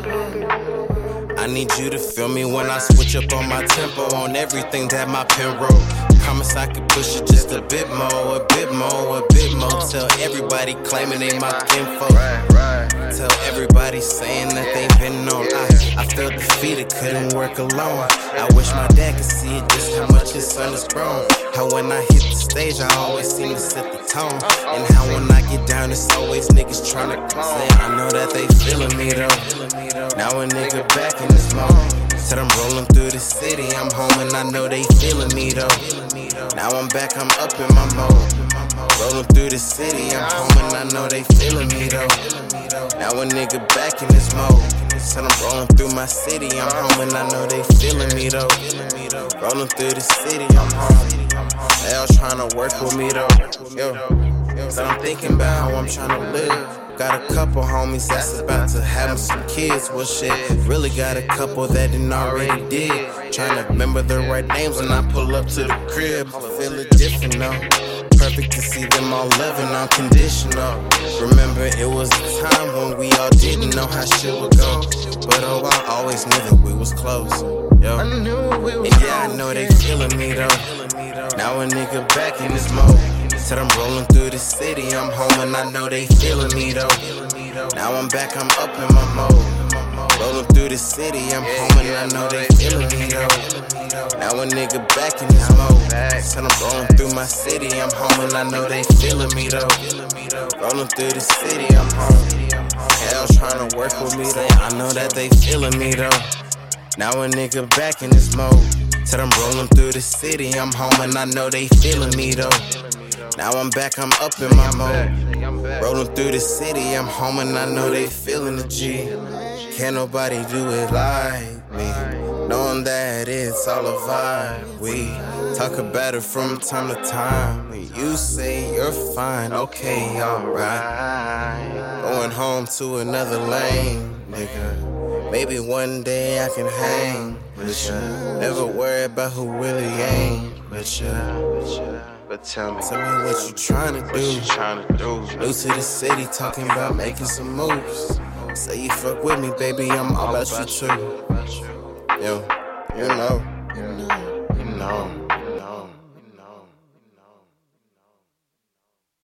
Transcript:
I need you to feel me when I switch up on my tempo on everything that my pen wrote. Promise I could push it just a bit more, a bit more, a bit more. Tell everybody claiming they my kinfolk. Right, right. Tell everybody saying that they been on. I, I felt defeated, couldn't work alone. I wish my dad could see just how much his son has grown. How when I hit the stage, I always seem to set the tone. And how when I get down, it's always niggas trying to say, I know that they feeling me though. Now a nigga back in this mode. Said I'm rolling through the city, I'm home and I know they feeling me though. Now I'm back, I'm up in my mode. Rolling through the city, I'm home and I know they feeling me though. Now a nigga back in this mode. Said I'm rolling through my city, I'm home and I know they feeling me though. Rolling through the city, I'm home. They all trying to work with me though. Yo. So I'm thinking about how I'm trying to live. Got a couple homies that's about to have some kids. Well, shit, really got a couple that didn't already did. Trying to remember the right names when I pull up to the crib. I feel it different now. Perfect to see them all loving unconditional. Remember, it was a time when we all didn't know how shit would go. But oh, I always knew that we was close. Yo. And yeah, I know they feeling me though. Now a nigga back in this mode. Said I'm rolling through the city, I'm home and I know they feeling me though. Now I'm back, I'm up in my mode. Rolling through the city, I'm home and I know they feeling me though. Now a nigga back in this mode. Said I'm rolling through my city, I'm home and I know they feeling me though. Rolling through the city, I'm home. Hell trying to work with me though. I know that they feeling me though. Now a nigga back in this mode. Said I'm rolling through the city, I'm home and I know they feeling me though. Now I'm back, I'm up in my mode. Rolling through the city, I'm home and I know they feeling the G. Can't nobody do it like me. Knowing that it's all a vibe. We talk about it from time to time. When You say you're fine, okay, alright. Going home to another lane, nigga. Maybe one day I can hang with you. Never worry about who really ain't with you. But tell me, tell me what you trying to do. You trying to do? New to the city, talking about making some moves. Say you fuck with me, baby, I'm all about you too. Yo, you know, you know, you know.